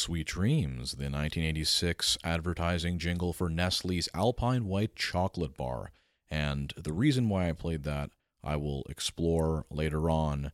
Sweet Dreams, the 1986 advertising jingle for Nestle's Alpine White Chocolate Bar. And the reason why I played that, I will explore later on.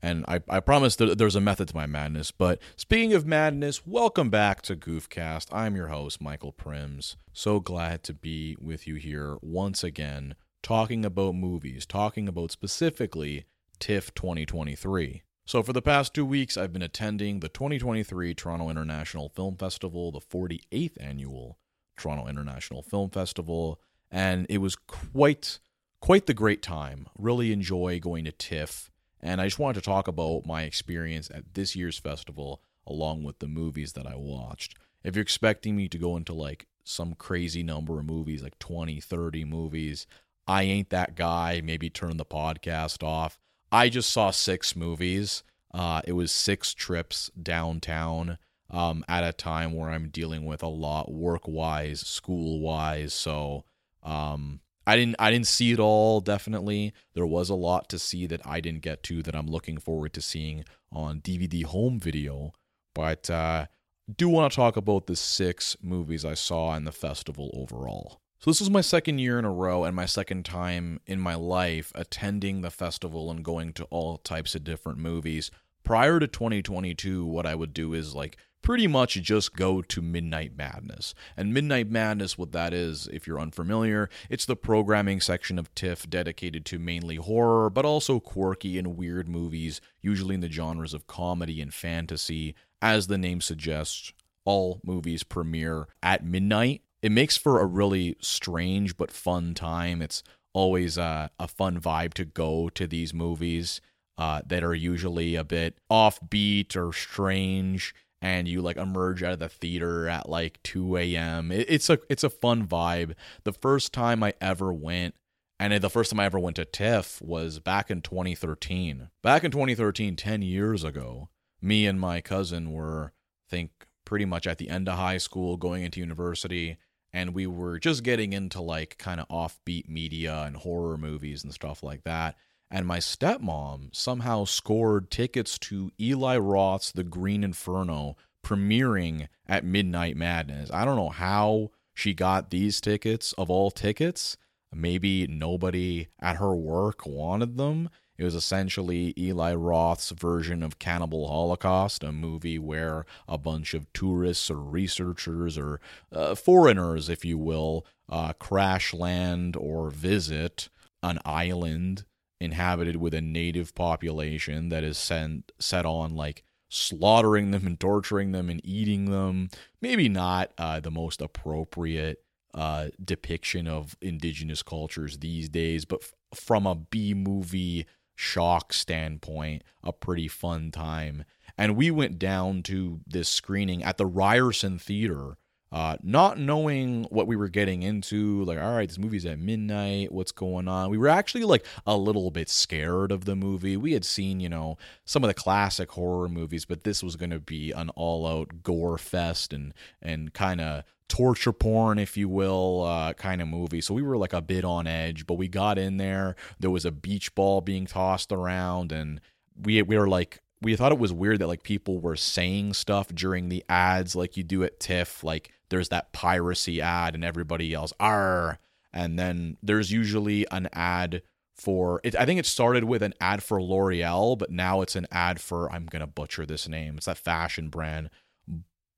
And I, I promise that there's a method to my madness. But speaking of madness, welcome back to Goofcast. I'm your host, Michael Prims. So glad to be with you here once again, talking about movies, talking about specifically TIFF 2023. So, for the past two weeks, I've been attending the 2023 Toronto International Film Festival, the 48th annual Toronto International Film Festival, and it was quite quite the great time. Really enjoy going to TIFF, and I just wanted to talk about my experience at this year's festival along with the movies that I watched. If you're expecting me to go into like some crazy number of movies, like 20, 30 movies, I ain't that guy. Maybe turn the podcast off. I just saw six movies. Uh, it was six trips downtown um, at a time where I'm dealing with a lot work wise, school wise. So um, I didn't I didn't see it all. Definitely, there was a lot to see that I didn't get to that I'm looking forward to seeing on DVD home video. But uh, do want to talk about the six movies I saw in the festival overall. So this was my second year in a row and my second time in my life attending the festival and going to all types of different movies. Prior to 2022, what I would do is like pretty much just go to Midnight Madness. And Midnight Madness, what that is, if you're unfamiliar, it's the programming section of TIFF dedicated to mainly horror, but also quirky and weird movies, usually in the genres of comedy and fantasy. As the name suggests, all movies premiere at midnight it makes for a really strange but fun time. It's always a, a fun vibe to go to these movies uh, that are usually a bit offbeat or strange and you like emerge out of the theater at like 2 a.m. It, it's a it's a fun vibe. The first time I ever went, and the first time I ever went to TIFF was back in 2013. Back in 2013, 10 years ago, me and my cousin were, I think, pretty much at the end of high school, going into university, and we were just getting into like kind of offbeat media and horror movies and stuff like that. And my stepmom somehow scored tickets to Eli Roth's The Green Inferno premiering at Midnight Madness. I don't know how she got these tickets of all tickets. Maybe nobody at her work wanted them. It was essentially Eli Roth's version of Cannibal Holocaust, a movie where a bunch of tourists or researchers or uh, foreigners, if you will, uh, crash land or visit an island inhabited with a native population that is sent, set on like slaughtering them and torturing them and eating them. Maybe not uh, the most appropriate uh, depiction of indigenous cultures these days, but f- from a B movie shock standpoint, a pretty fun time. And we went down to this screening at the Ryerson Theater, uh, not knowing what we were getting into. Like, all right, this movie's at midnight. What's going on? We were actually like a little bit scared of the movie. We had seen, you know, some of the classic horror movies, but this was going to be an all-out gore fest and and kind of torture porn, if you will, uh, kind of movie. So we were like a bit on edge, but we got in there. There was a beach ball being tossed around, and we we were like. We thought it was weird that like people were saying stuff during the ads like you do at TIFF. Like there's that piracy ad and everybody yells "R," and then there's usually an ad for it. I think it started with an ad for L'Oreal, but now it's an ad for I'm gonna butcher this name. It's that fashion brand,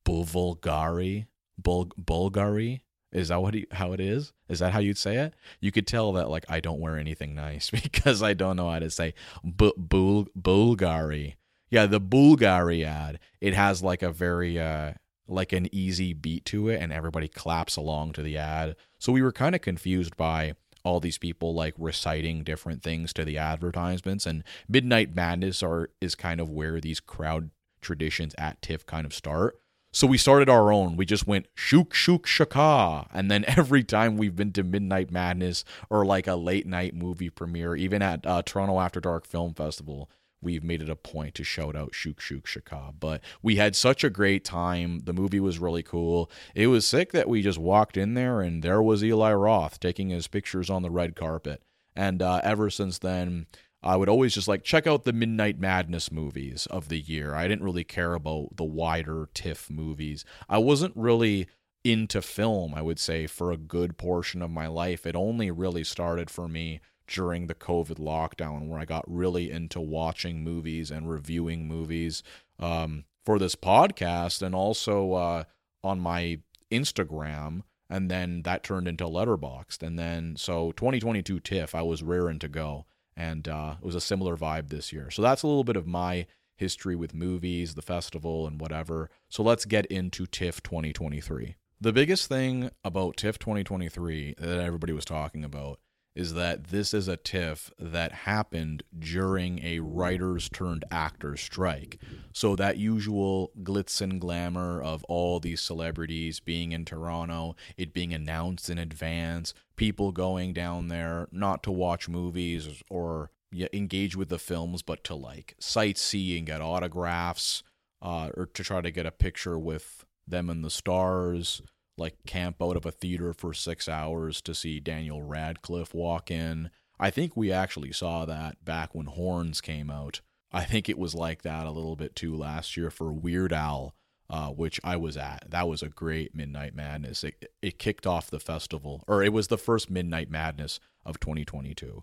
Bulgari. Bul- Bulgari. Is that what he, how it is? Is that how you'd say it? You could tell that like I don't wear anything nice because I don't know how to say bu- bul- Bulgari. Yeah, the Bulgari ad. It has like a very uh like an easy beat to it and everybody claps along to the ad. So we were kind of confused by all these people like reciting different things to the advertisements and Midnight Madness are is kind of where these crowd traditions at TIFF kind of start. So we started our own. We just went shook shook shaka. And then every time we've been to Midnight Madness or like a late night movie premiere, even at uh, Toronto After Dark Film Festival, we've made it a point to shout out shook shook shaka. But we had such a great time. The movie was really cool. It was sick that we just walked in there and there was Eli Roth taking his pictures on the red carpet. And uh, ever since then, I would always just like check out the Midnight Madness movies of the year. I didn't really care about the wider TIFF movies. I wasn't really into film, I would say, for a good portion of my life. It only really started for me during the COVID lockdown where I got really into watching movies and reviewing movies um, for this podcast and also uh, on my Instagram. And then that turned into Letterboxd. And then, so 2022 TIFF, I was raring to go. And uh, it was a similar vibe this year. So that's a little bit of my history with movies, the festival, and whatever. So let's get into TIFF 2023. The biggest thing about TIFF 2023 that everybody was talking about is that this is a TIFF that happened during a writers turned actors strike. So that usual glitz and glamour of all these celebrities being in Toronto, it being announced in advance, people going down there not to watch movies or engage with the films, but to like sightsee and get autographs, uh, or to try to get a picture with them and the stars like camp out of a theater for six hours to see Daniel Radcliffe walk in. I think we actually saw that back when Horns came out. I think it was like that a little bit too last year for Weird Al, uh, which I was at. That was a great Midnight Madness. It, it kicked off the festival, or it was the first Midnight Madness of 2022.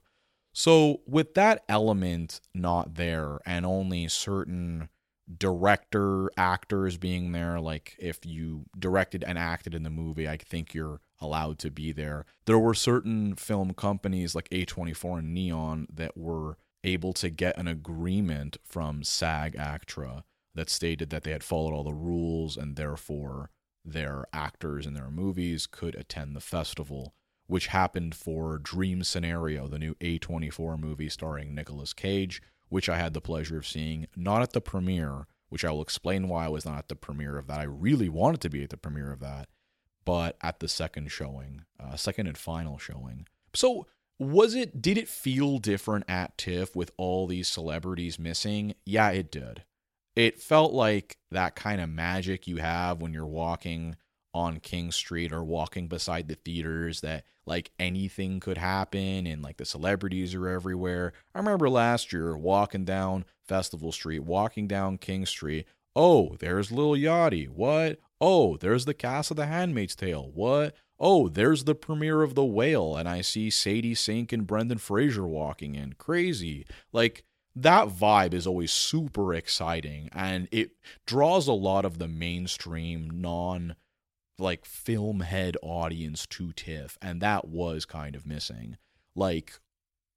So, with that element not there and only certain director actors being there like if you directed and acted in the movie i think you're allowed to be there. There were certain film companies like a24 and neon that were able to get an agreement from SAG-AFTRA that stated that they had followed all the rules and therefore their actors in their movies could attend the festival which happened for dream scenario the new a24 movie starring nicolas cage which I had the pleasure of seeing, not at the premiere, which I will explain why I was not at the premiere of that. I really wanted to be at the premiere of that, but at the second showing, uh, second and final showing. So, was it, did it feel different at TIFF with all these celebrities missing? Yeah, it did. It felt like that kind of magic you have when you're walking on King Street or walking beside the theaters that like anything could happen and like the celebrities are everywhere. I remember last year walking down Festival Street, walking down King Street. Oh, there's Lil Yachty. What? Oh, there's the cast of The Handmaid's Tale. What? Oh, there's the premiere of The Whale, and I see Sadie Sink and Brendan Fraser walking in. Crazy. Like, that vibe is always super exciting, and it draws a lot of the mainstream non like film head audience to TIFF, and that was kind of missing. Like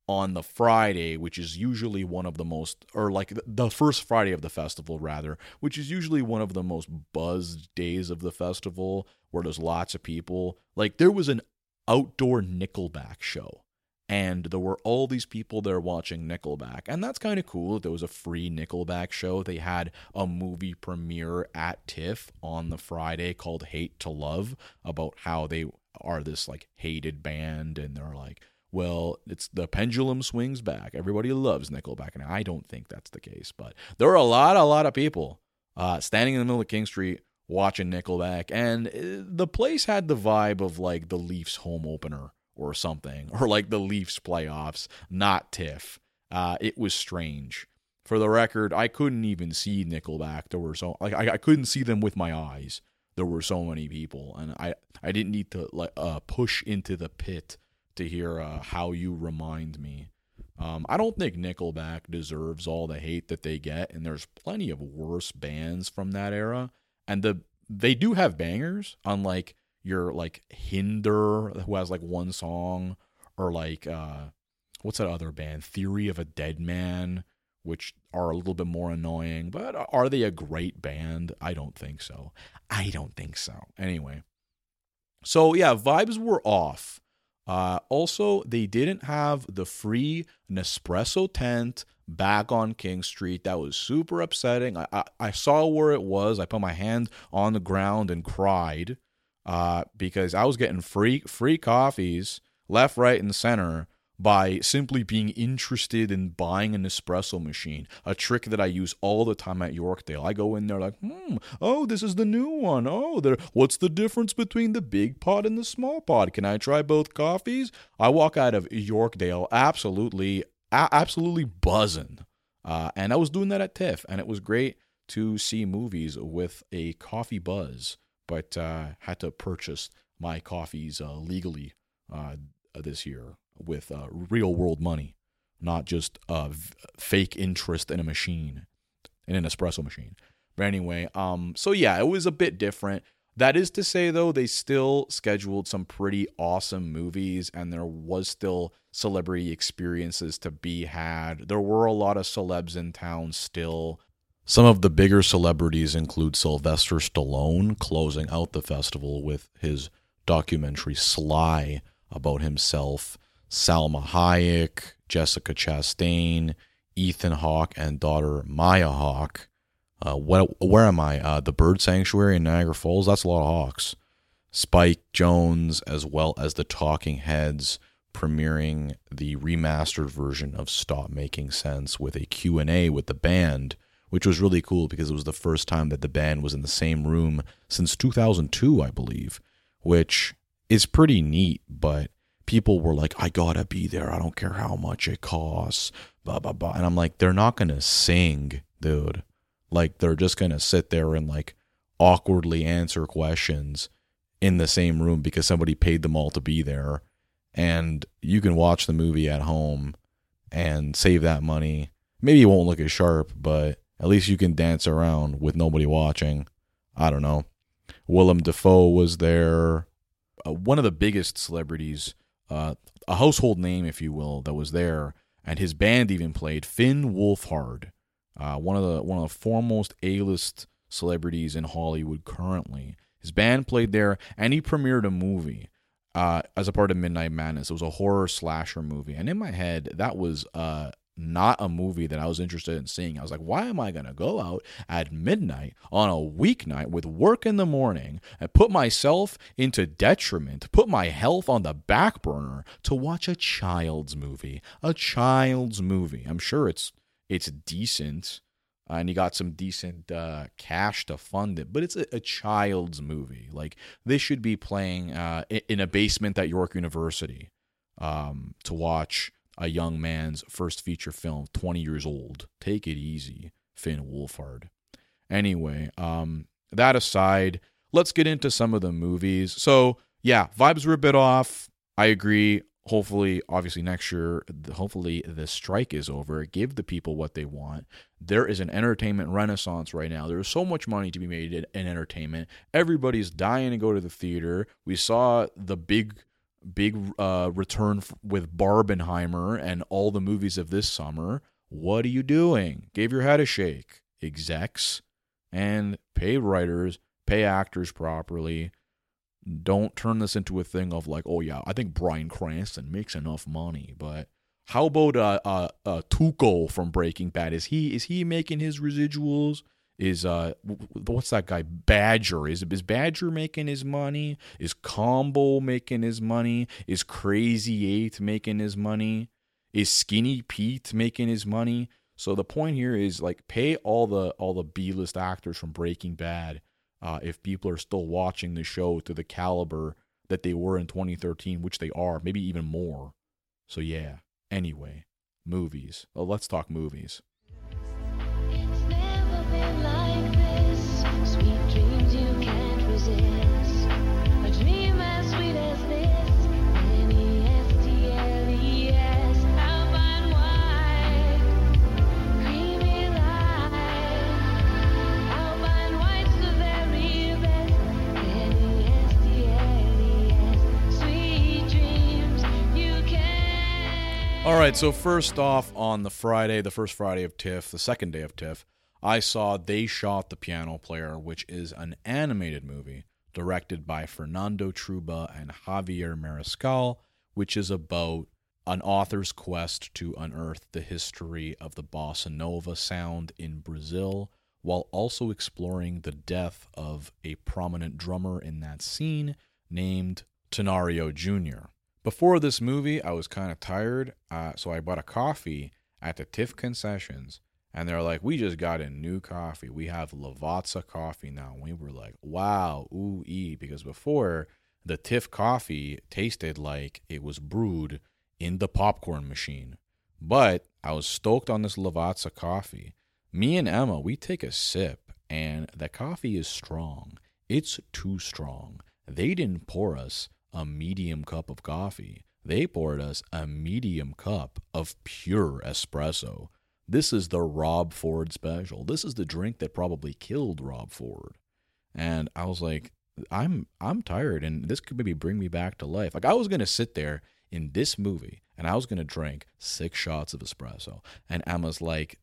on the Friday, which is usually one of the most, or like the first Friday of the festival, rather, which is usually one of the most buzzed days of the festival, where there's lots of people. Like there was an outdoor Nickelback show and there were all these people there watching Nickelback, and that's kind of cool. There was a free Nickelback show. They had a movie premiere at TIFF on the Friday called Hate to Love about how they are this like hated band, and they're like, well, it's the pendulum swings back. Everybody loves Nickelback, and I don't think that's the case, but there were a lot, a lot of people uh, standing in the middle of King Street watching Nickelback, and uh, the place had the vibe of like the Leafs home opener or something, or like the Leafs playoffs, not TIFF. Uh, it was strange. For the record, I couldn't even see Nickelback. There were so like I, I couldn't see them with my eyes. There were so many people, and I I didn't need to like uh, push into the pit to hear uh, how you remind me. Um, I don't think Nickelback deserves all the hate that they get, and there's plenty of worse bands from that era. And the they do have bangers, unlike your like Hinder, who has like one song, or like uh, what's that other band? Theory of a Dead Man, which are a little bit more annoying. But are they a great band? I don't think so. I don't think so. Anyway, so yeah, vibes were off. Uh, also, they didn't have the free Nespresso tent back on King Street. That was super upsetting. I, I, I saw where it was. I put my hand on the ground and cried uh, because I was getting free free coffees left, right, and center by simply being interested in buying an espresso machine, a trick that I use all the time at Yorkdale. I go in there like, hmm, oh, this is the new one. Oh, there. What's the difference between the big pot and the small pot? Can I try both coffees? I walk out of Yorkdale absolutely a- absolutely buzzing. Uh, and I was doing that at TIFF, and it was great to see movies with a coffee buzz, but uh, had to purchase my coffees uh, legally uh, this year with uh, real world money, not just v- fake interest in a machine, in an espresso machine. But anyway, um, so yeah, it was a bit different. That is to say, though, they still scheduled some pretty awesome movies, and there was still celebrity experiences to be had. There were a lot of celebs in town still. Some of the bigger celebrities include Sylvester Stallone closing out the festival with his documentary Sly about himself, Salma Hayek, Jessica Chastain, Ethan Hawke, and daughter Maya Hawke. Uh, what, where am I? Uh, the Bird Sanctuary in Niagara Falls. That's a lot of hawks. Spike Jonze, as well as the Talking Heads, premiering the remastered version of Stop Making Sense with a Q&A with the band, which was really cool because it was the first time that the band was in the same room since 2002, I believe, which is pretty neat, but people were like, I gotta be there. I don't care how much it costs. Blah blah blah. And I'm like, they're not gonna sing, dude. Like they're just gonna sit there and like awkwardly answer questions in the same room because somebody paid them all to be there. And you can watch the movie at home and save that money. Maybe it won't look as sharp, but at least you can dance around with nobody watching. I don't know. Willem Dafoe was there. Uh, one of the biggest celebrities, uh, a household name, if you will, that was there, and his band even played. Finn Wolfhard, uh, one of the one of the foremost A-list celebrities in Hollywood currently. His band played there, and he premiered a movie uh, as a part of Midnight Madness. It was a horror slasher movie, and in my head, that was uh, not a movie that I was interested in seeing. I was like, why am I going to go out at midnight on a weeknight with work in the morning and put myself into detriment, put my health on the back burner to watch a child's movie? A child's movie. I'm sure it's it's decent. Uh, and you got some decent uh, cash to fund it, but it's a, a, child's movie. Like this should be playing uh, in a basement at York University um, to watch a young man's first feature film, 20 years old. Take it easy, Finn Wolfhard. Anyway, um, that aside, let's get into some of the movies. So, yeah, vibes were a bit off. I agree. Hopefully, obviously, next year, hopefully, the strike is over. Give the people what they want. There is an entertainment renaissance right now. There's so much money to be made in entertainment. Everybody's dying to go to the theater. We saw the big big uh, return f- with Barbenheimer and all the movies of this summer. What are you doing? Gave your head a shake, execs, and pay writers, pay actors properly. Don't turn this into a thing of like, oh yeah, I think Bryan Cranston makes enough money, but how about uh, uh, uh Tuco from Breaking Bad? Is he is he making his residuals? Is uh what's that guy Badger? Is is Badger making his money? Is Combo making his money? Is Crazy Eight making his money? Is Skinny Pete making his money? So the point here is like pay all the all the B list actors from Breaking Bad uh, if people are still watching the show to the caliber that they were in 2013, which they are, maybe even more. So yeah. Anyway, movies. Well, let's talk movies. All right, so first off, on the Friday, the first Friday of TIFF, the second day of TIFF, I saw They Shot the Piano Player, which is an animated movie directed by Fernando Trueba and Javier Mariscal, which is about an author's quest to unearth the history of the bossa nova sound in Brazil, while also exploring the death of a prominent drummer in that scene named Tenorio Jr. Before this movie, I was kind of tired, uh, so I bought a coffee at the TIFF concessions, and they're like, "We just got a new coffee. We have Lavazza coffee now." And we were like, "Wow, ooh ee," because before the TIFF coffee tasted like it was brewed in the popcorn machine. But I was stoked on this Lavazza coffee. Me and Emma, we take a sip, and the coffee is strong. It's too strong. They didn't pour us a medium cup of coffee. They poured us a medium cup of pure espresso. This is the Rob Ford special. This is the drink that probably killed Rob Ford. And I was like, I'm I'm tired and this could maybe bring me back to life. Like I was gonna sit there in this movie and I was gonna drink six shots of espresso. And Emma's like,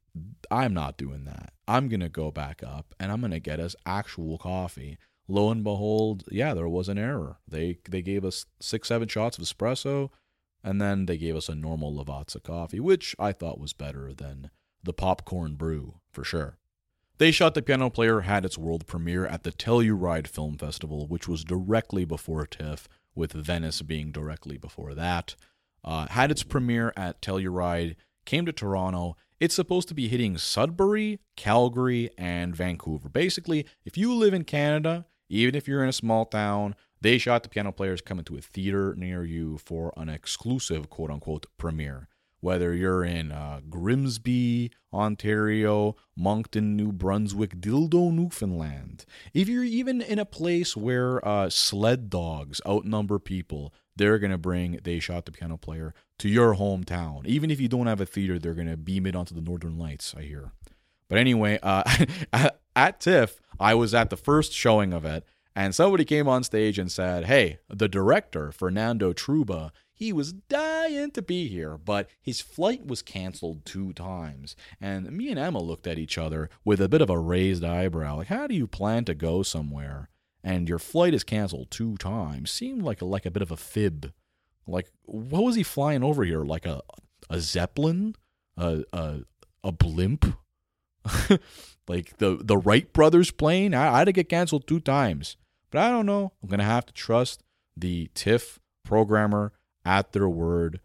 I'm not doing that. I'm gonna go back up and I'm gonna get us actual coffee. Lo and behold, yeah, there was an error. They they gave us six, seven shots of espresso and then they gave us a normal Lavazza coffee, which I thought was better than the popcorn brew, for sure. They Shot the Piano Player had its world premiere at the Telluride Film Festival, which was directly before TIFF, with Venice being directly before that. Uh, had its premiere at Telluride, came to Toronto. It's supposed to be hitting Sudbury, Calgary, and Vancouver. Basically, if you live in Canada, even if you're in a small town, they shot the piano players coming to a theater near you for an exclusive quote unquote premiere. Whether you're in uh, Grimsby, Ontario, Moncton, New Brunswick, Dildo, Newfoundland, if you're even in a place where uh, sled dogs outnumber people, they're going to bring They Shot the Piano Player to your hometown. Even if you don't have a theater, they're going to beam it onto the Northern Lights, I hear. But anyway, uh, at TIFF, I was at the first showing of it, and somebody came on stage and said, Hey, the director, Fernando Trueba, he was dying to be here, but his flight was canceled two times. And me and Emma looked at each other with a bit of a raised eyebrow. Like, how do you plan to go somewhere and your flight is canceled two times? Seemed like a, like a bit of a fib. Like, what was he flying over here? Like a a zeppelin, a a, a blimp, like the the Wright brothers plane. I, I had to get canceled two times. But I don't know. I'm going to have to trust the TIFF programmer at their word.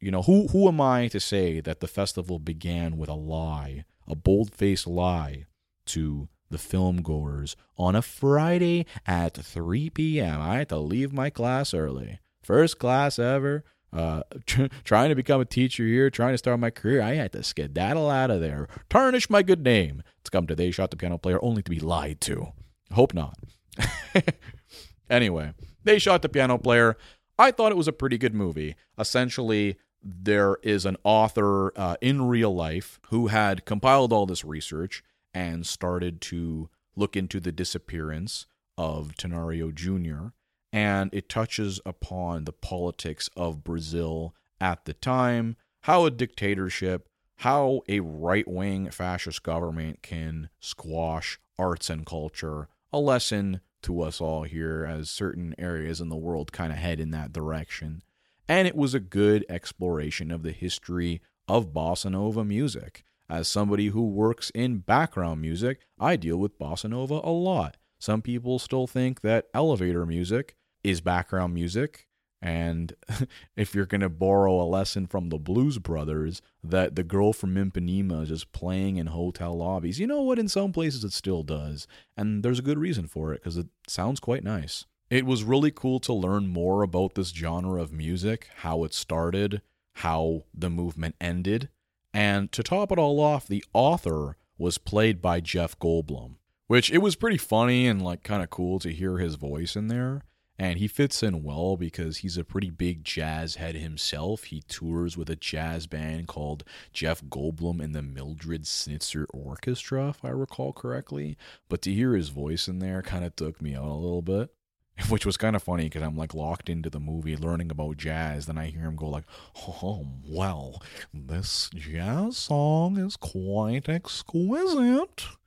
You know, who who am I to say that the festival began with a lie, a bold-faced lie to the film goers on a Friday at 3 p.m. I had to leave my class early. First class ever. Uh, trying to become a teacher here, trying to start my career, I had to skedaddle out of there, tarnish my good name to come to They Shot the Piano Player only to be lied to. Hope not. anyway, they shot the piano player. I thought it was a pretty good movie. Essentially, there is an author uh, in real life who had compiled all this research and started to look into the disappearance of Tenorio Jr. And it touches upon the politics of Brazil at the time, how a dictatorship, how a right wing fascist government can squash arts and culture, a lesson to us all here as certain areas in the world kind of head in that direction. And it was a good exploration of the history of bossa nova music. As somebody who works in background music, I deal with bossa nova a lot. Some people still think that elevator music is background music, and if you're going to borrow a lesson from the Blues Brothers, that the girl from Ipanema is just playing in hotel lobbies. You know what? In some places it still does. And there's a good reason for it because it sounds quite nice. It was really cool to learn more about this genre of music, how it started, how the movement ended. And to top it all off, the author was played by Jeff Goldblum, which it was pretty funny and like kind of cool to hear his voice in there. And he fits in well because he's a pretty big jazz head himself. He tours with a jazz band called Jeff Goldblum and the Mildred Snitzer Orchestra, if I recall correctly. But to hear his voice in there kind of took me out a little bit which was kind of funny because I'm like locked into the movie learning about jazz. Then I hear him go like, "Oh well, this jazz song is quite exquisite."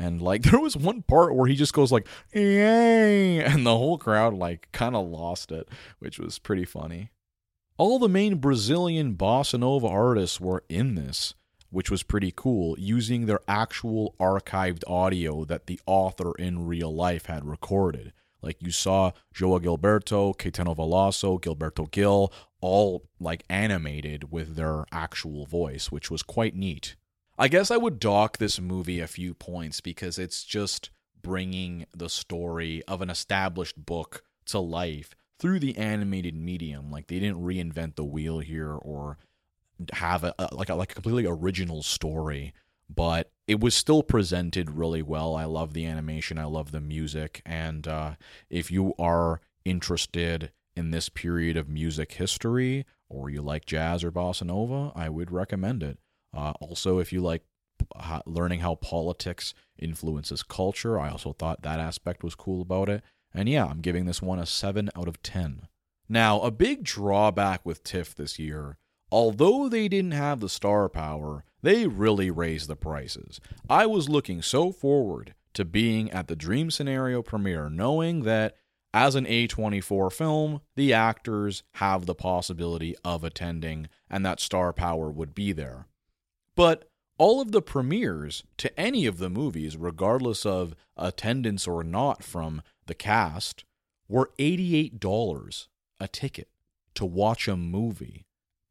And like there was one part where he just goes like, "Yay!" and the whole crowd like kind of lost it, which was pretty funny. All the main Brazilian bossa nova artists were in this, which was pretty cool, using their actual archived audio that the author in real life had recorded. Like you saw Joao Gilberto, Caetano Veloso, Gilberto Gil, all like animated with their actual voice, which was quite neat. I guess I would dock this movie a few points because it's just bringing the story of an established book to life through the animated medium. Like they didn't reinvent the wheel here or have a, a like a like a completely original story, but it was still presented really well. I love the animation, I love the music, and uh, if you are interested in this period of music history or you like jazz or bossa nova, I would recommend it. Uh, also, if you like learning how politics influences culture, I also thought that aspect was cool about it. And yeah, I'm giving this one a 7 out of 10. Now, a big drawback with TIFF this year, although they didn't have the star power, they really raised the prices. I was looking so forward to being at the Dream Scenario premiere, knowing that as an A24 film, the actors have the possibility of attending and that star power would be there. But all of the premieres to any of the movies, regardless of attendance or not from the cast, were $88 a ticket to watch a movie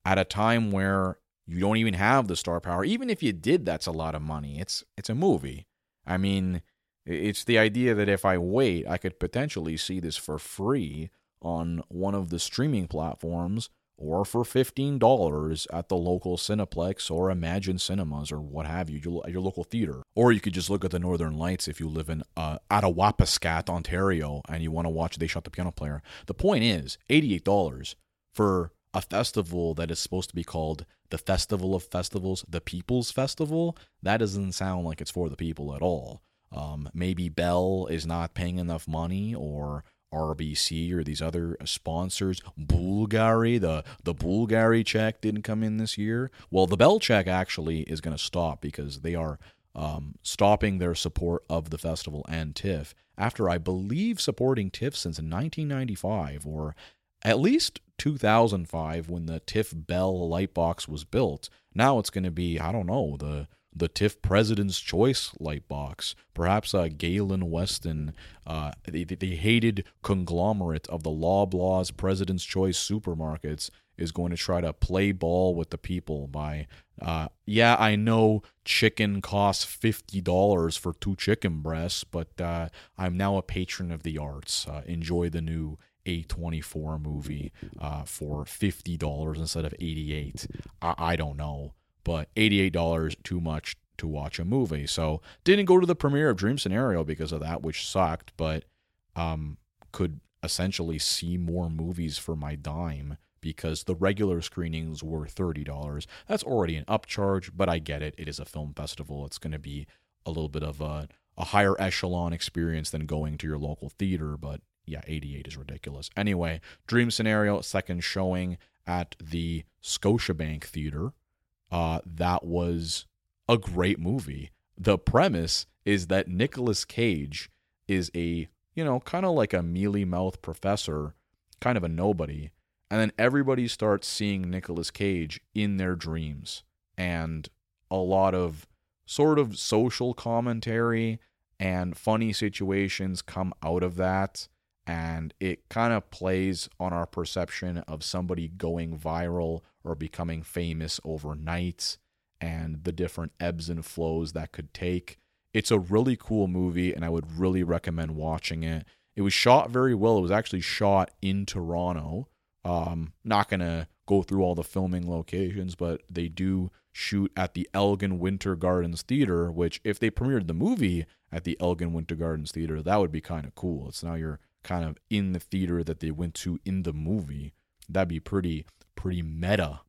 at a time where you don't even have the star power. Even if you did, that's a lot of money. It's it's a movie. I mean, it's the idea that if I wait, I could potentially see this for free on one of the streaming platforms or for $15 at the local Cineplex or Imagine Cinemas or what have you, your, your local theater. Or you could just look at the Northern Lights if you live in uh, Attawapiskat, Ontario, and you want to watch They Shot the Piano Player. The point is, $88 for a festival that is supposed to be called the Festival of Festivals, the People's Festival. That doesn't sound like it's for the people at all. Um, maybe Bell is not paying enough money, or RBC or these other sponsors. Bulgari, the the Bulgari check didn't come in this year. Well, the Bell check actually is going to stop because they are um, stopping their support of the festival and TIFF after I believe supporting TIFF since 1995 or at least 2005 when the TIFF Bell Lightbox was built. Now it's going to be I don't know the the TIFF President's Choice light box. Perhaps uh, Galen Weston, uh, the, the hated conglomerate of the Loblaws President's Choice supermarkets, is going to try to play ball with the people by, uh, yeah, I know chicken costs $50 for two chicken breasts, but uh, I'm now a patron of the arts. Uh, enjoy the new A24 movie uh, for $50 instead of 88 I, I don't know but $88 too much to watch a movie. So didn't go to the premiere of Dream Scenario because of that, which sucked, but um, could essentially see more movies for my dime because the regular screenings were $30. That's already an upcharge, but I get it. It is a film festival. It's going to be a little bit of a, a higher echelon experience than going to your local theater, but yeah, 88 is ridiculous. Anyway, Dream Scenario, second showing at the Scotiabank Theater uh, that was a great movie. The premise is that Nicolas Cage is a, you know, kind of like a mealy mouth professor, kind of a nobody. And then everybody starts seeing Nicolas Cage in their dreams. And a lot of sort of social commentary and funny situations come out of that. And it kind of plays on our perception of somebody going viral or becoming famous overnight and the different ebbs and flows that could take. It's a really cool movie, and I would really recommend watching it. It was shot very well. It was actually shot in Toronto. Um, not gonna go through all the filming locations, but they do shoot at the Elgin Winter Gardens Theater. Which, if they premiered the movie at the Elgin Winter Gardens Theater, that would be kind of cool. It's now you're kind of in the theater that they went to in the movie. That'd be pretty pretty meta,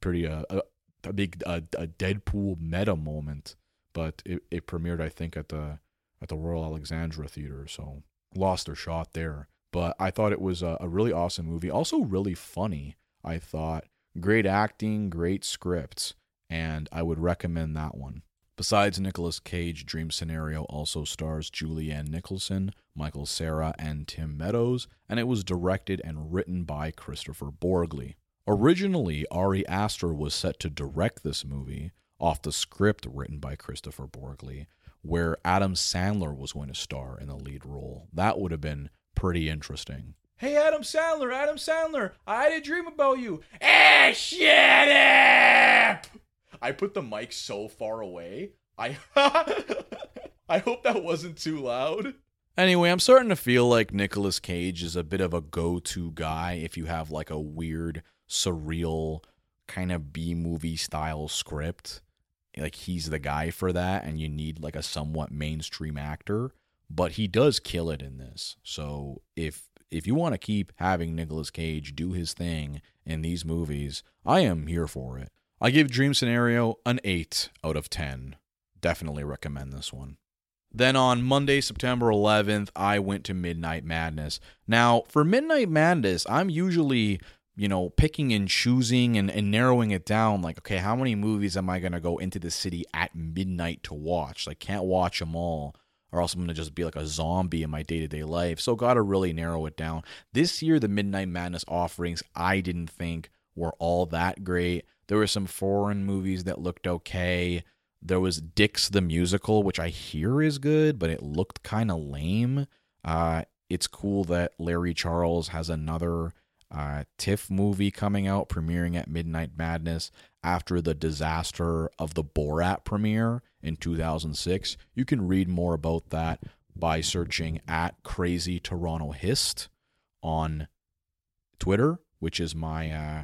pretty uh, a, a big a, a Deadpool meta moment. But it, it premiered, I think, at the at the Royal Alexandra Theater, so lost their shot there. But I thought it was a, a really awesome movie, also really funny. I thought great acting, great scripts, and I would recommend that one. Besides Nicolas Cage, Dream Scenario also stars Julianne Nicholson, Michael Cera, and Tim Meadows, and it was directed and written by Kristoffer Borgli. Originally, Ari Aster was set to direct this movie off the script written by Kristoffer Borgli, where Adam Sandler was going to star in the lead role. That would have been pretty interesting. Hey, Adam Sandler, Adam Sandler, I had a dream about you. Eh, shut it! I put the mic so far away. I I hope that wasn't too loud. Anyway, I'm starting to feel like Nicolas Cage is a bit of a go-to guy if you have like a weird surreal kind of B movie style script, like he's the guy for that, and you need like a somewhat mainstream actor. But he does kill it in this. So if if you want to keep having Nicolas Cage do his thing in these movies, I am here for it. I give Dream Scenario an 8 out of 10. Definitely recommend this one. Then on Monday, September 11th, I went to Midnight Madness. Now, for Midnight Madness, I'm usually, you know, picking and choosing and, and narrowing it down. Like, okay, how many movies am I going to go into the city at midnight to watch? Like, can't watch them all, or else I'm going to just be like a zombie in my day to day life. So, got to really narrow it down. This year, the Midnight Madness offerings, I didn't think were all that great. There were some foreign movies that looked okay. There was Dicks the Musical, which I hear is good, but it looked kind of lame. Uh, it's cool that Larry Charles has another uh, TIFF movie coming out, premiering at Midnight Madness after the disaster of the Borat premiere in 2006. You can read more about that by searching at Crazy Toronto Hist on Twitter, which is my uh,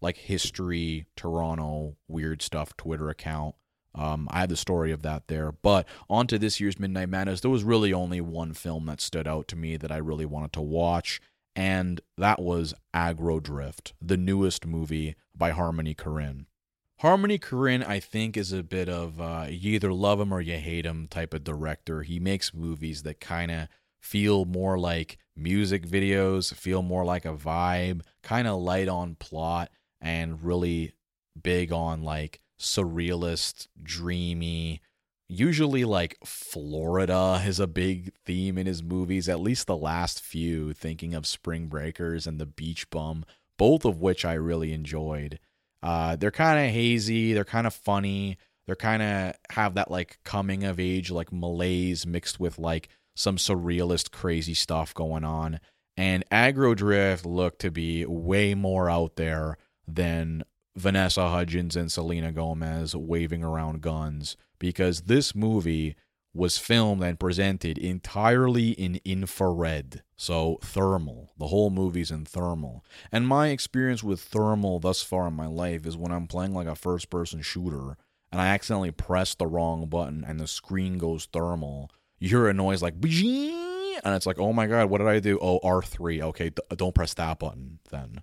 like history Toronto weird stuff Twitter account. Um, I have the story of that there. But on to this year's Midnight Madness, there was really only one film that stood out to me that I really wanted to watch, and that was Aggro Dr1ft, the newest movie by Harmony Korine. Harmony Korine, I think, is a bit of uh, you either love him or you hate him type of director. He makes movies that kind of feel more like music videos, feel more like a vibe, kind of light on plot, and really big on like surrealist, dreamy. Usually, like Florida is a big theme in his movies, at least the last few, thinking of Spring Breakers and The Beach Bum, both of which I really enjoyed. Uh, they're kind of hazy, they're kind of funny, they're kind of have that like coming of age, like malaise mixed with like some surrealist, crazy stuff going on. And Aggro Dr1ft looked to be way more out there than Vanessa Hudgens and Selena Gomez waving around guns because this movie was filmed and presented entirely in infrared, so thermal. The whole movie's in thermal. And my experience with thermal thus far in my life is when I'm playing like a first person shooter and I accidentally press the wrong button and the screen goes thermal. You hear a noise like and it's like, "Oh my god, what did I do? Oh, R3. Okay, don't press that button then."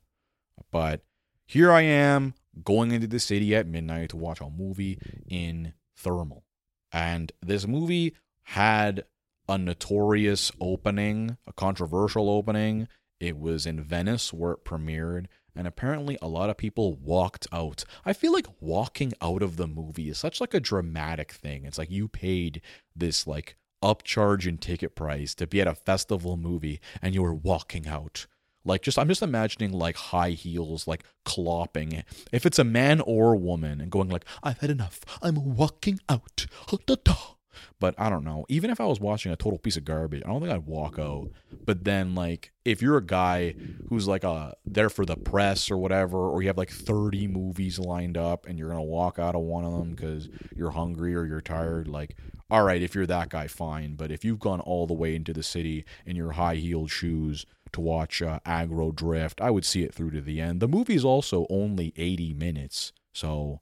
But here I am going into the city at midnight to watch a movie in thermal. And this movie had a notorious opening, a controversial opening. It was in Venice where it premiered, and apparently a lot of people walked out. I feel like walking out of the movie is such like a dramatic thing. It's like you paid this like upcharge in ticket price to be at a festival movie and you were walking out. Like just I'm just imagining like high heels like clopping. If it's a man or a woman and going like, I've had enough. I'm walking out. But I don't know. Even if I was watching a total piece of garbage, I don't think I'd walk out. But then like if you're a guy who's like uh there for the press or whatever, or you have like 30 movies lined up and you're gonna walk out of one of them because you're hungry or you're tired, like all right, if you're that guy, fine. But if you've gone all the way into the city in your high heeled shoes to watch uh, Aggro Dr1ft. I would see it through to the end. The movie is also only 80 minutes, so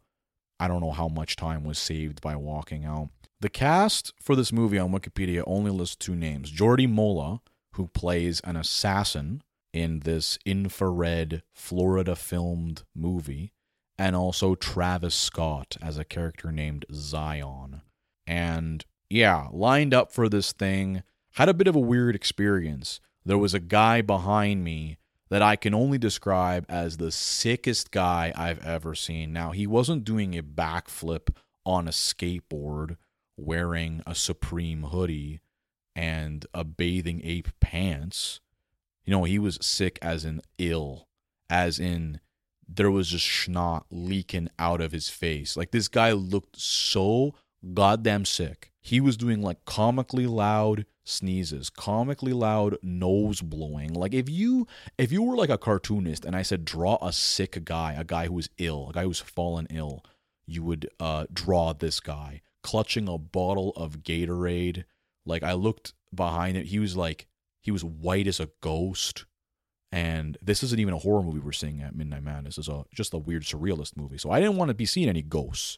I don't know how much time was saved by walking out. The cast for this movie on Wikipedia only lists two names Jordi Mola, who plays an assassin in this infrared Florida filmed movie, and also Travis Scott as a character named Zion. And yeah, lined up for this thing, had a bit of a weird experience there was a guy behind me that I can only describe as the sickest guy I've ever seen. Now, he wasn't doing a backflip on a skateboard wearing a Supreme hoodie and a bathing ape pants. You know, he was sick as in ill, as in there was just snot leaking out of his face. Like this guy looked so goddamn sick. He was doing like comically loud sneezes, comically loud nose blowing. Like if you if you were like a cartoonist and I said draw a sick guy, a guy who is ill, a guy who's fallen ill, you would uh draw this guy clutching a bottle of Gatorade. Like I looked behind it, he was like he was white as a ghost And this isn't even a horror movie we're seeing at Midnight Madness. It's a just a weird surrealist movie. So I didn't want to be seeing any ghosts.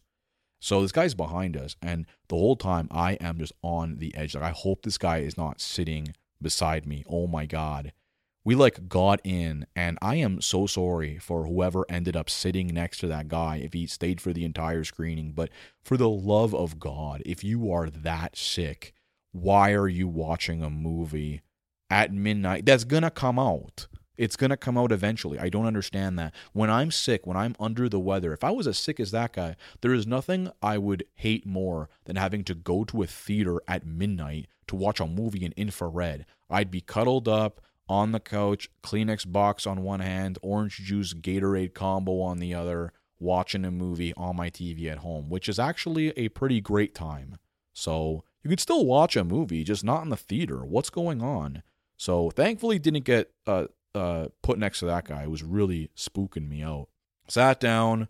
So this guy's behind us, and the whole time I am just on the edge. Like I hope this guy is not sitting beside me. Oh my god. We like got in, and I am so sorry for whoever ended up sitting next to that guy if he stayed for the entire screening. But for the love of God, if you are that sick, why are you watching a movie at midnight that's gonna come out? It's going to come out eventually. I don't understand that. When I'm sick, when I'm under the weather, if I was as sick as that guy, there is nothing I would hate more than having to go to a theater at midnight to watch a movie in infrared. I'd be cuddled up on the couch, Kleenex box on one hand, orange juice Gatorade combo on the other, watching a movie on my TV at home, which is actually a pretty great time. So you could still watch a movie, just not in the theater. What's going on? So thankfully, didn't get uh, uh, put next to that guy. Was really spooking me out. Sat down,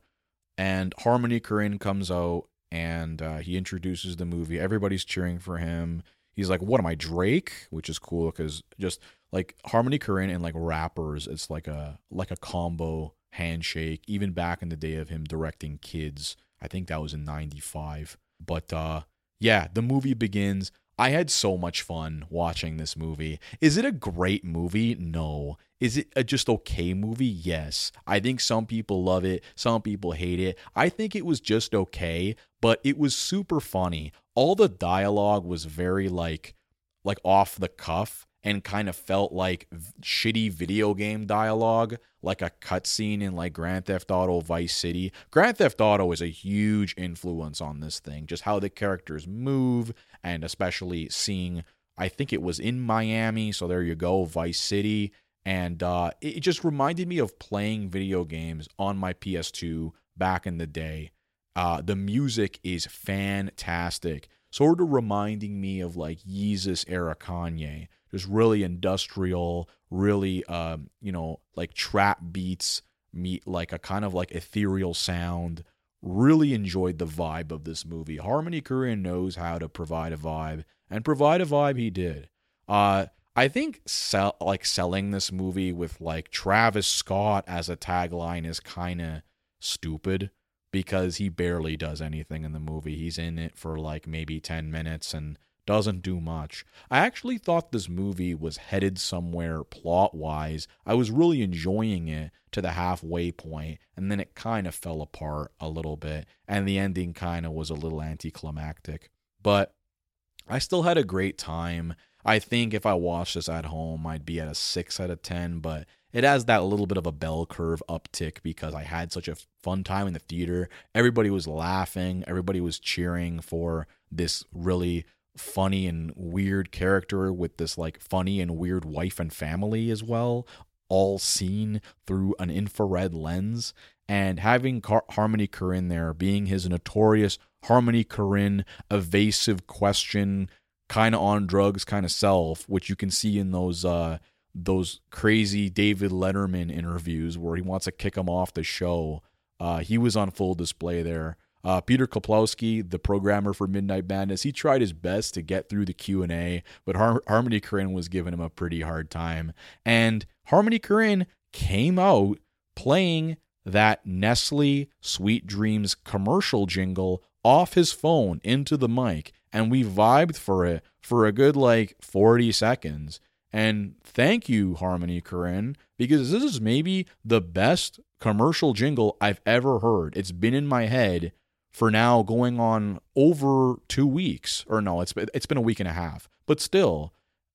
and Harmony Korine comes out, and uh, he introduces the movie. Everybody's cheering for him. He's like, "What am I, Drake?" Which is cool because just like Harmony Korine and like rappers, it's like a like a combo handshake. Even back in the day of him directing Kids, I think that was in '95. But uh, yeah, the movie begins. I had so much fun watching this movie. Is it a great movie? No. Is it a just okay movie? Yes. I think some people love it, some people hate it. I think it was just okay, but it was super funny. All the dialogue was very like like off the cuff and kind of felt like shitty video game dialogue, like a cutscene in like Grand Theft Auto Vice City. Grand Theft Auto is a huge influence on this thing, just how the characters move, and especially seeing, I think it was in Miami, so there you go, Vice City. And uh, it just reminded me of playing video games on my PS2 back in the day. Uh, the music is fantastic, sort of reminding me of like Yeezus era Kanye really industrial, really um, you know, like trap beats meet like a kind of like ethereal sound. Really enjoyed the vibe of this movie. Harmony Korine knows how to provide a vibe, and provide a vibe he did. Uh I think sell like selling this movie with like Travis Scott as a tagline is kind of stupid because he barely does anything in the movie. He's in it for like maybe 10 minutes and doesn't do much. I actually thought this movie was headed somewhere plot wise. I was really enjoying it to the halfway point, and then it kind of fell apart a little bit, and the ending kind of was a little anticlimactic. But I still had a great time. I think if I watched this at home, I'd be at a 6 out of 10, but it has that little bit of a bell curve uptick because I had such a fun time in the theater. Everybody was laughing, everybody was cheering for this really funny and weird character with this like funny and weird wife and family as well, all seen through an infrared lens. And having Car- Harmony Korine there, being his notorious Harmony Korine evasive question, kind of on drugs kind of self, which you can see in those uh, those crazy David Letterman interviews where he wants to kick him off the show. Uh, he was on full display there. Uh, Peter Kuplowsky, the programmer for Midnight Madness, he tried his best to get through the Q and A, but Har- Harmony Korine was giving him a pretty hard time. And Harmony Korine came out playing that Nestle Sweet Dreams commercial jingle off his phone into the mic, and we vibed for it for a good like 40 seconds. And thank you, Harmony Korine, because this is maybe the best commercial jingle I've ever heard. It's been in my head for now going on over two weeks or no it's it's been a week and a half but still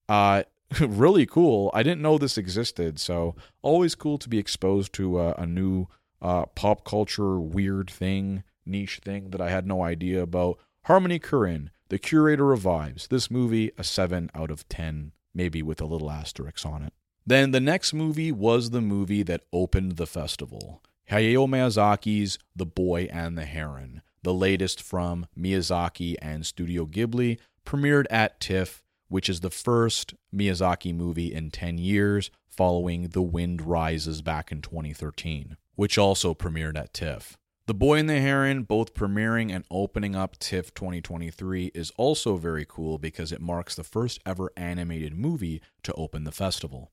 uh really cool. I didn't know this existed so always cool to be exposed to a, new uh, pop culture weird thing niche thing that i had no idea about. Harmony Korine the curator of vibes. This movie a 7 out of 10 maybe with a little asterisk on it. Then the next movie was the movie that opened the festival Hayao Miyazaki's The Boy and the Heron the latest from Miyazaki and Studio Ghibli, premiered at TIFF, which is the first Miyazaki movie in 10 years following The Wind Rises back in 2013, which also premiered at TIFF. The Boy and the Heron, both premiering and opening up TIFF 2023, is also very cool because it marks the first ever animated movie to open the festival.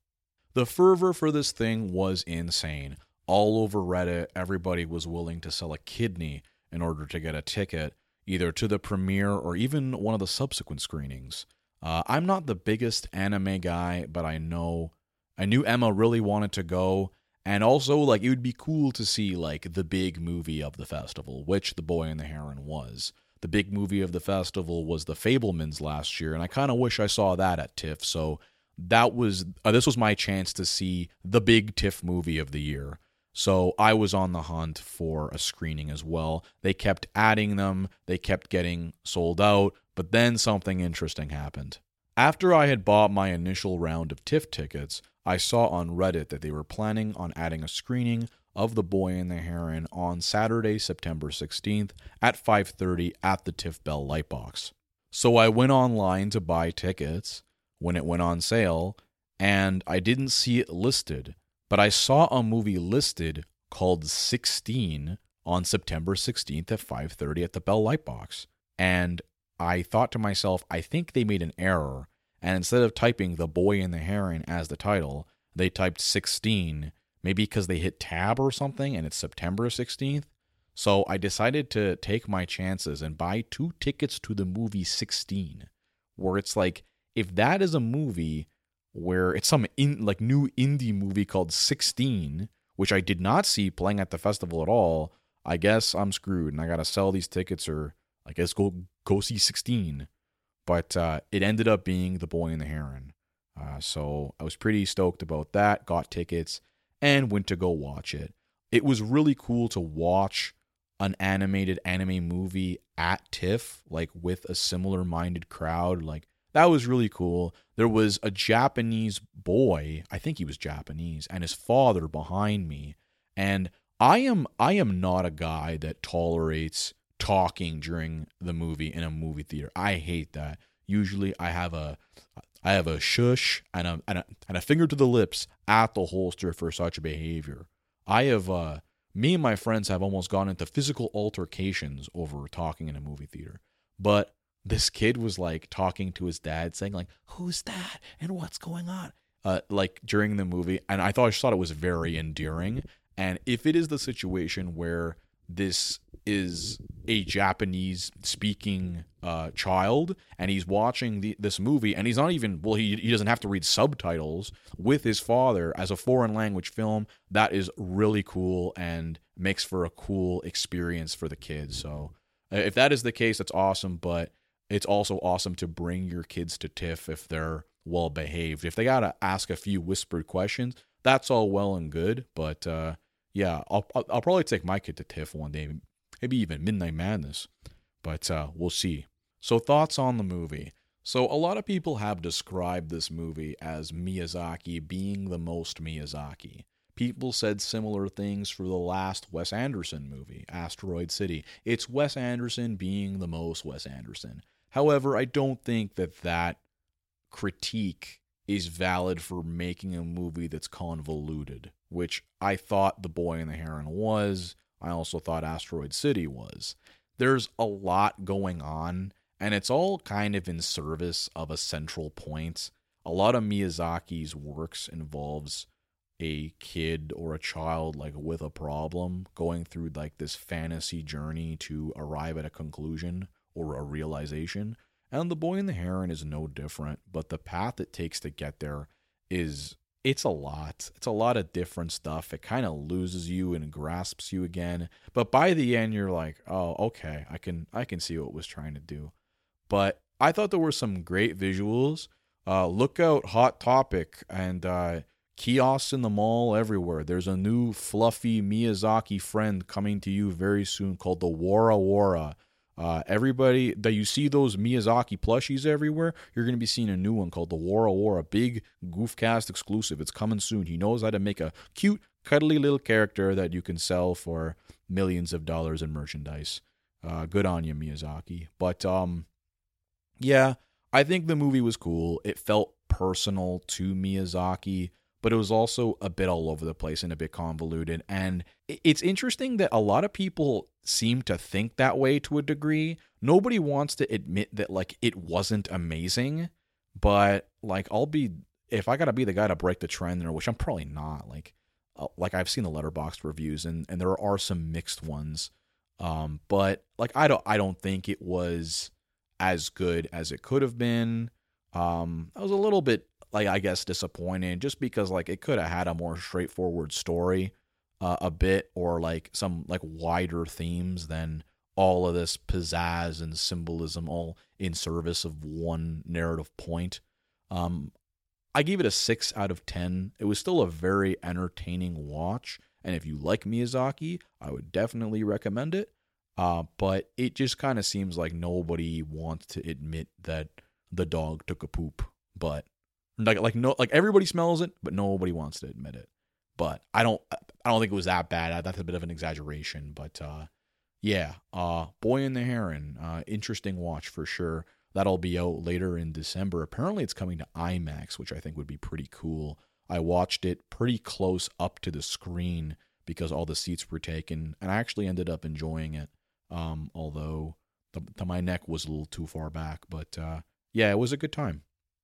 the fervor for this thing was insane. All over Reddit, everybody was willing to sell a kidney in order to get a ticket, either to the premiere or even one of the subsequent screenings. Uh, I'm not the biggest anime guy, but I know I knew Emma really wanted to go, and also like it would be cool to see like the big movie of the festival, which The Boy and the Heron was. The big movie of the festival was The Fabelmans last year, and I kind of wish I saw that at TIFF. So that was uh, this was my chance to see the big TIFF movie of the year. So I was on the hunt for a screening as well. They kept adding them, they kept getting sold out, but then something interesting happened. After I had bought my initial round of TIFF tickets, I saw on Reddit that they were planning on adding a screening of The Boy and the Heron on Saturday, September 16th at 5:30 at the TIFF Bell Lightbox. So I went online to buy tickets when it went on sale and I didn't see it listed, but I saw a movie listed called 16 on September 16th at 5:30 at the Bell Lightbox. And I thought to myself, I think they made an error and instead of typing The Boy and the Heron as the title, they typed 16, maybe because they hit tab or something and it's September 16th. So I decided to take my chances and buy two tickets to the movie 16, where it's like, if that is a movie where it's some in, like new indie movie called 16, which I did not see playing at the festival at all, I guess I'm screwed and I got to sell these tickets or I guess go go see 16 but uh, it ended up being The Boy and the Heron. Uh, so I was pretty stoked about that, got tickets, and went to go watch it. It was really cool to watch an animated anime movie at TIFF, like with a similar minded crowd. Like, that was really cool. There was a Japanese boy, I think he was Japanese, and his father behind me. And I am I am not a guy that tolerates talking during the movie in a movie theater. I hate that. Usually I have a I have a shush and a, and a and a finger to the lips at the holster for such behavior. I have uh me and my friends have almost gone into physical altercations over talking in a movie theater. But this kid was like talking to his dad saying like who's that? And what's going on? Uh like during the movie and I thought I thought it was very endearing. And if it is the situation where this is a Japanese speaking uh, child and he's watching the, this movie and he's not even well he, he doesn't have to read subtitles with his father as a foreign language film that is really cool and makes for a cool experience for the kids. So uh, if that is the case that's awesome but it's also awesome to bring your kids to TIFF if they're well behaved if they gotta ask a few whispered questions that's all well and good but uh, yeah, I'll, I'll probably take my kid to TIFF one day, maybe even Midnight Madness, but uh, we'll see. So, thoughts on the movie. So, a lot of people have described this movie as Miyazaki being the most Miyazaki. People said similar things for the last Wes Anderson movie, Asteroid City. It's Wes Anderson being the most Wes Anderson. However, I don't think that that critique is valid for making a movie that's convoluted, which I thought The Boy and the Heron was. I also thought Asteroid City was. There's a lot going on, and it's all kind of in service of a central point. A lot of Miyazaki's works involves a kid or a child like with a problem going through like this fantasy journey to arrive at a conclusion or a realization. And the boy and the heron is no different, but the path it takes to get there is it's a lot. It's a lot of different stuff. It kind of loses you and grasps you again. But by the end you're like, "Oh, okay. I can I can see what it was trying to do." But I thought there were some great visuals. Uh, look out Hot Topic and uh, kiosks in the mall everywhere. There's a new fluffy Miyazaki friend coming to you very soon called the Wara Wara. Uh, everybody that you see those Miyazaki plushies everywhere, you're going to be seeing a new one called the Wara Wara, big Goofcast exclusive. It's coming soon. He knows how to make a cute, cuddly little character that you can sell for millions of dollars in merchandise. Uh, good on you, Miyazaki. But um, yeah, I think the movie was cool. It felt personal to Miyazaki but it was also a bit all over the place and a bit convoluted. And it's interesting that a lot of people seem to think that way to a degree. Nobody wants to admit that like it wasn't amazing, but like I'll be if I gotta be the guy to break the trend there, which I'm probably not, like uh, like I've seen the Letterboxd reviews and and there are some mixed ones. Um, but like I don't I don't think it was as good as it could have been. Um, I was a little bit like I guess disappointed just because like it could have had a more straightforward story, uh, a bit or like some like wider themes than all of this pizzazz and symbolism all in service of one narrative point. Um, I gave it a six out of ten. It was still a very entertaining watch, and if you like Miyazaki, I would definitely recommend it. Uh, but it just kind of seems like nobody wants to admit that the dog took a poop. But like like no like everybody smells it, but nobody wants to admit it. But I don't I don't think it was that bad. That's a bit of an exaggeration, but uh, yeah, uh, Boy and the Heron, uh, interesting watch for sure. That'll be out later in December. Apparently, it's coming to IMAX, which I think would be pretty cool. I watched it pretty close up to the screen because all the seats were taken, and I actually ended up enjoying it. Um, although the, the, my neck was a little too far back, but uh, yeah, it was a good time.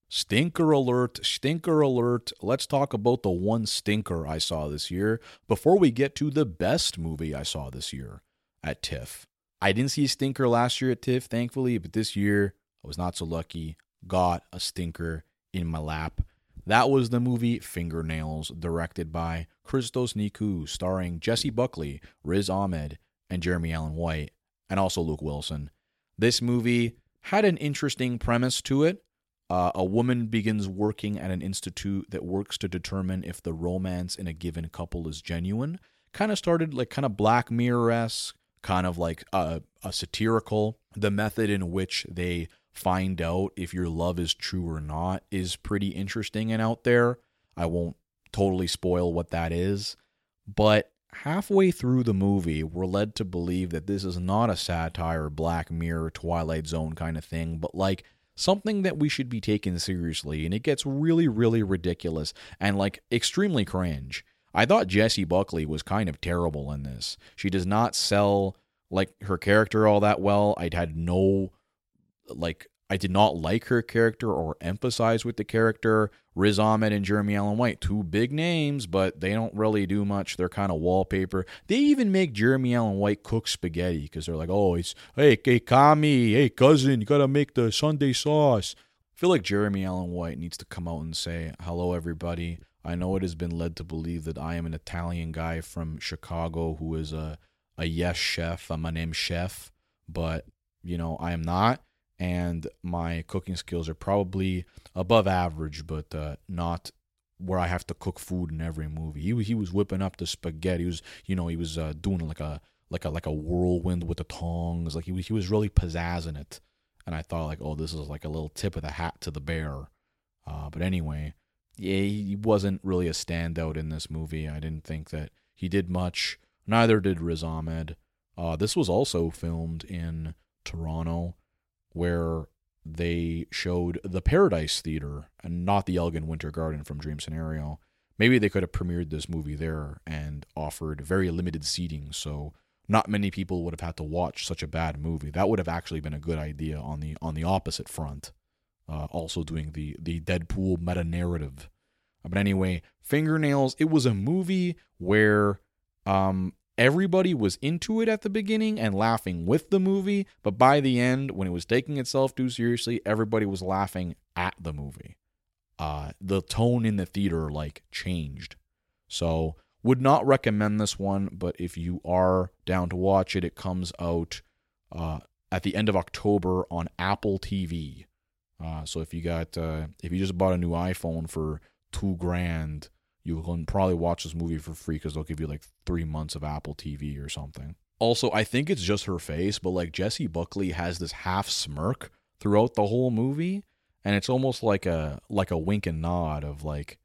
Stinker alert, stinker alert. Let's talk about the one stinker I saw this year before we get to the best movie I saw this year at TIFF. I didn't see a stinker last year at TIFF, thankfully, but this year I was not so lucky. Got a stinker in my lap. That was the movie Fingernails, directed by Christos Nikou, starring Jessie Buckley, Riz Ahmed, and Jeremy Allen White, and also Luke Wilson. This movie had an interesting premise to it. Uh, a woman begins working at an institute that works to determine if the romance in a given couple is genuine. Kind of started like kind of Black Mirror esque, kind of like a, a satirical. The method in which they find out if your love is true or not is pretty interesting and out there. I won't totally spoil what that is, but halfway through the movie, we're led to believe that this is not a satire, Black Mirror, Twilight Zone kind of thing, but like something that we should be taken seriously. And it gets really, really ridiculous and like extremely cringe. I thought Jessie Buckley was kind of terrible in this. She does not sell like her character all that well. I'd had no like I did not like her character or emphasize with the character. Riz Ahmed and Jeremy Allen White, two big names, but they don't really do much. They're kind of wallpaper. They even make Jeremy Allen White cook spaghetti because they're like, oh, it's hey, hey, Carmy, hey, cousin, you gotta make the Sunday sauce. I feel like Jeremy Allen White needs to come out and say, hello, everybody. I know it has been led to believe that I am an Italian guy from Chicago who is a a yes chef. I'm a name chef, but you know I am not and my cooking skills are probably above average, but uh, not where I have to cook food in every movie. He he was whipping up the spaghetti. He was you know he was uh, doing like a like a like a whirlwind with the tongs. Like he was he was really pizzazzing it. And I thought like, oh, this is like a little tip of the hat to the bear. Uh, but anyway, yeah, he wasn't really a standout in this movie. I didn't think that he did much. Neither did Riz Ahmed. Uh, this was also filmed in Toronto where they showed the Paradise Theater and not the Elgin Winter Garden from Dream Scenario. Maybe they could have premiered this movie there and offered very limited seating, so not many people would have had to watch such a bad movie. That would have actually been a good idea on the on the opposite front. Uh, also doing the the Deadpool meta narrative. But anyway, Fingernails. It was a movie where um, everybody was into it at the beginning and laughing with the movie, but by the end, when it was taking itself too seriously, everybody was laughing at the movie. Uh, the tone in the theater like changed. So would not recommend this one, but if you are down to watch it, it comes out uh, at the end of October on Apple TV. Uh, so if you got uh, if you just bought a new iPhone for two grand, you can probably watch this movie for free because they'll give you like three months of Apple TV or something. Also, I think it's just her face, but like Jessie Buckley has this half smirk throughout the whole movie, and it's almost like a like a wink and nod of like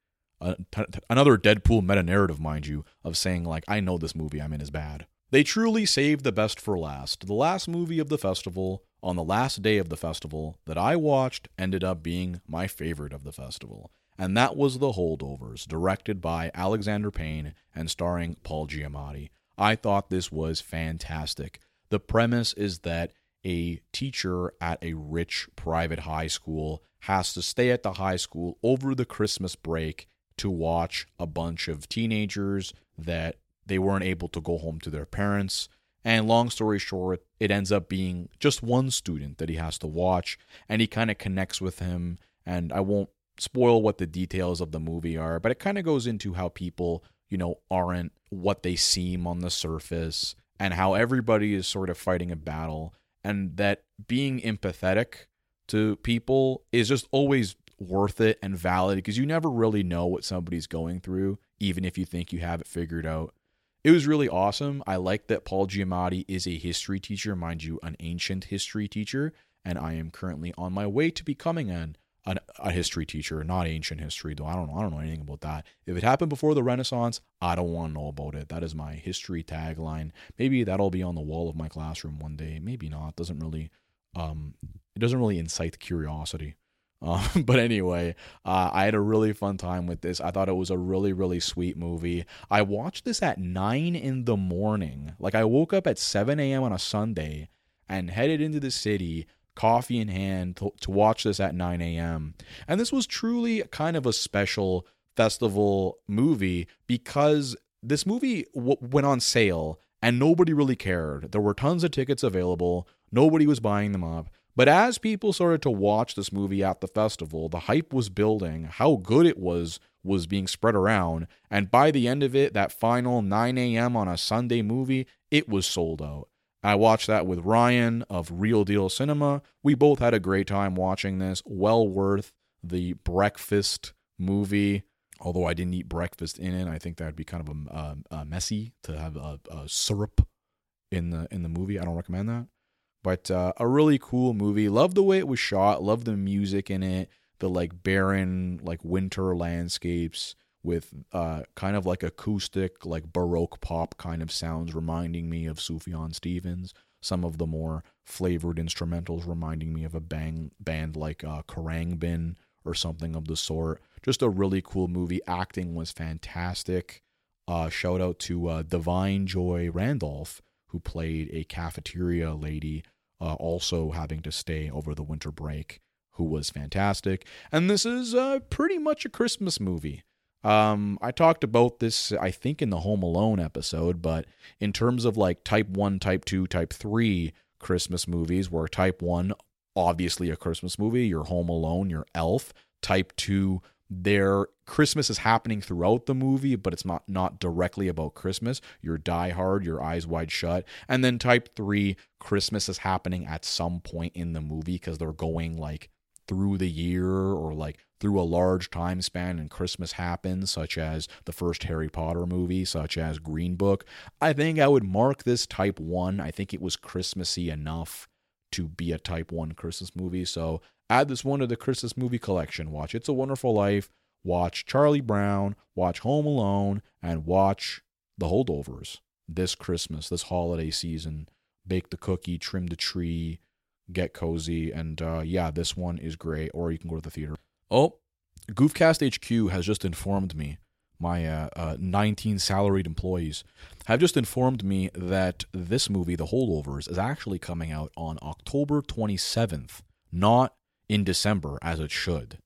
another Deadpool meta narrative, mind you, of saying like I know this movie I'm in is bad. They truly saved the best for last. The last movie of the festival, on the last day of the festival, that I watched ended up being my favorite of the festival and that was The Holdovers, directed by Alexander Payne and starring Paul Giamatti. I thought this was fantastic. The premise is that a teacher at a rich private high school has to stay at the high school over the Christmas break to watch a bunch of teenagers that they weren't able to go home to their parents. And long story short, it ends up being just one student that he has to watch, and he kind of connects with him. And I won't spoil what the details of the movie are, but it kind of goes into how people, you know, aren't what they seem on the surface, and how everybody is sort of fighting a battle, and that being empathetic to people is just always worth it and valid because you never really know what somebody's going through, even if you think you have it figured out. It was really awesome. I like that Paul Giamatti is a history teacher, mind you, an ancient history teacher, and I am currently on my way to becoming an, an a history teacher, not ancient history though. I don't know. I don't know anything about that. If it happened before the Renaissance, I don't want to know about it. That is my history tagline. Maybe that'll be on the wall of my classroom one day. Maybe not. Doesn't really um it doesn't really incite curiosity. Um, but anyway, uh, I had a really fun time with this. I thought it was a really, really sweet movie. I watched this at 9 in the morning. Like, I woke up at 7 a.m. on a Sunday and headed into the city, coffee in hand, to, to watch this at 9 a.m. And this was truly kind of a special festival movie because this movie w- went on sale and nobody really cared. There were tons of tickets available, nobody was buying them up. But as people started to watch this movie at the festival, the hype was building, how good it was was being spread around, and by the end of it, that final 9 a.m. on a Sunday movie, it was sold out. I watched that with Ryan of Real Deal Cinema. We both had a great time watching this. Well worth the breakfast movie. Although I didn't eat breakfast in it, I think that'd be kind of a, a, a messy to have a, a syrup in the in the movie. I don't recommend that. But uh, a really cool movie. Love the way it was shot. Love the music in it. The like barren, like winter landscapes with uh, kind of like acoustic, like baroque pop kind of sounds, reminding me of Sufjan Stevens. Some of the more flavored instrumentals reminding me of a bang band like uh, Khruangbin or something of the sort. Just a really cool movie. Acting was fantastic. Uh, shout out to uh, Da'Vine Joy Randolph, who played a cafeteria lady, uh, also having to stay over the winter break, who was fantastic. And this is uh, pretty much a Christmas movie. Um, I talked about this, I think, in the Home Alone episode, but in terms of like type 1, type 2, type 3 Christmas movies, where type 1, obviously a Christmas movie, your Home Alone, your Elf, type 2, their Christmas is happening throughout the movie, but it's not not directly about Christmas. Your Die Hard, your Eyes Wide Shut, and then Type Three, Christmas is happening at some point in the movie because they're going like through the year or like through a large time span and Christmas happens, such as the first Harry Potter movie, such as Green Book. I think I would mark this Type One. I think it was Christmassy enough to be a Type One Christmas movie, so add this one to the Christmas movie collection. Watch It's a Wonderful Life, watch Charlie Brown, watch Home Alone, and watch The Holdovers this Christmas, this holiday season. Bake the cookie, trim the tree, get cozy, and uh, yeah, this one is great. Or you can go to the theater. Oh, Goofcast HQ has just informed me. My uh, uh, 19 salaried employees have just informed me that this movie, The Holdovers, is actually coming out on October 27th, not in December as it should.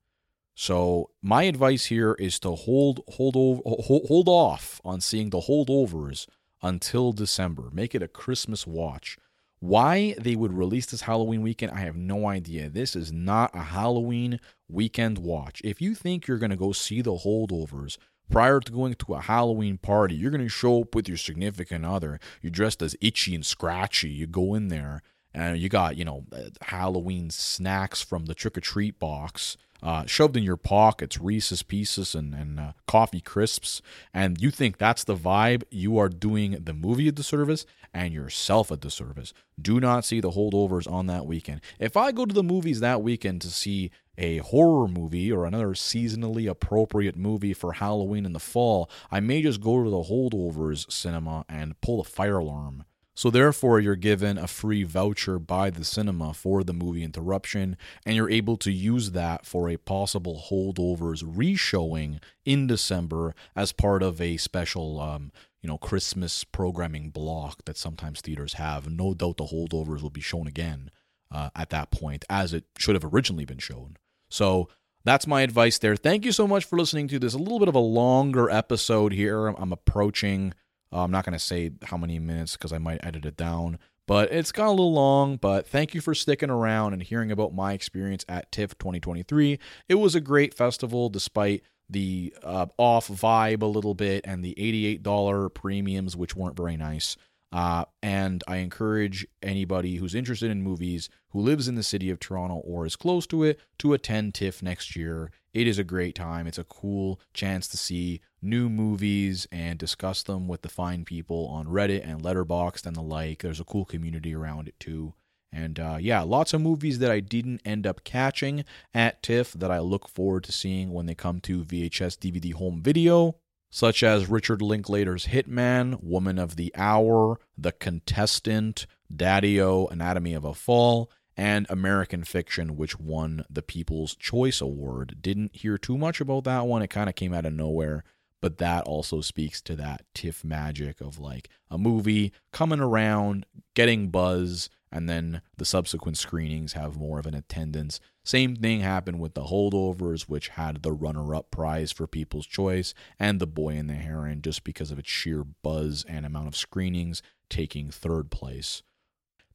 So my advice here is to hold hold over hold, hold off on seeing the holdovers until December. Make it a Christmas watch. Why they would release this Halloween weekend, I have no idea. This is not a Halloween weekend watch. If you think you're going to go see the holdovers prior to going to a Halloween party, you're going to show up with your significant other. You're dressed as itchy and scratchy. You go in there and you got you know uh, Halloween snacks from the trick or treat box uh, shoved in your pockets, Reese's Pieces and and uh, coffee crisps, and you think that's the vibe, you are doing the movie a disservice and yourself a disservice. Do not see the holdovers on that weekend. If I go to the movies that weekend to see a horror movie or another seasonally appropriate movie for Halloween in the fall, I may just go to the holdovers cinema and pull the fire alarm so, therefore, you're given a free voucher by the cinema for the movie interruption, and you're able to use that for a possible holdovers re-showing in December as part of a special, um, you know Christmas programming block that sometimes theaters have. No doubt the holdovers will be shown again uh, at that point, as it should have originally been shown. So that's my advice there. Thank you so much for listening to this. A little bit of a longer episode here. I'm approaching. Uh, I'm not going to say how many minutes because I might edit it down, but it's got a little long. But thank you for sticking around and hearing about my experience at TIFF 2023. It was a great festival despite the uh, off vibe a little bit and the $88 premiums, which weren't very nice. Uh, and I encourage anybody who's interested in movies who lives in the city of Toronto or is close to it to attend TIFF next year. It is a great time. It's a cool chance to see new movies and discuss them with the fine people on Reddit and Letterboxd and the like. There's a cool community around it too. And uh, yeah, lots of movies that I didn't end up catching at TIFF that I look forward to seeing when they come to VHS DVD home video such as Richard Linklater's Hitman, Woman of the Hour, The Contestant, Daddio, Anatomy of a Fall, and American Fiction, which won the People's Choice Award. Didn't hear too much about that one. It kind of came out of nowhere, but that also speaks to that TIFF magic of like a movie coming around, getting buzz, and then the subsequent screenings have more of an attendance. Same thing happened with the holdovers, which had the runner up prize for People's Choice, and The Boy and the Heron, just because of its sheer buzz and amount of screenings, taking third place.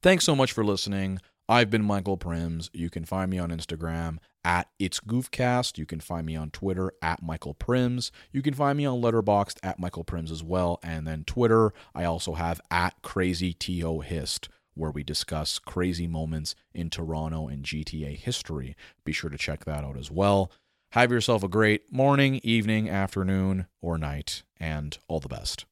Thanks so much for listening. I've been Michael Prims. You can find me on Instagram at It's Goofcast. You can find me on Twitter at Michael Prims. You can find me on Letterboxd at Michael Prims as well. And then Twitter, I also have at Crazy T.O. Hist where we discuss crazy moments in Toronto and GTA history. Be sure to check that out as well. Have yourself a great morning, evening, afternoon, or night, and all the best.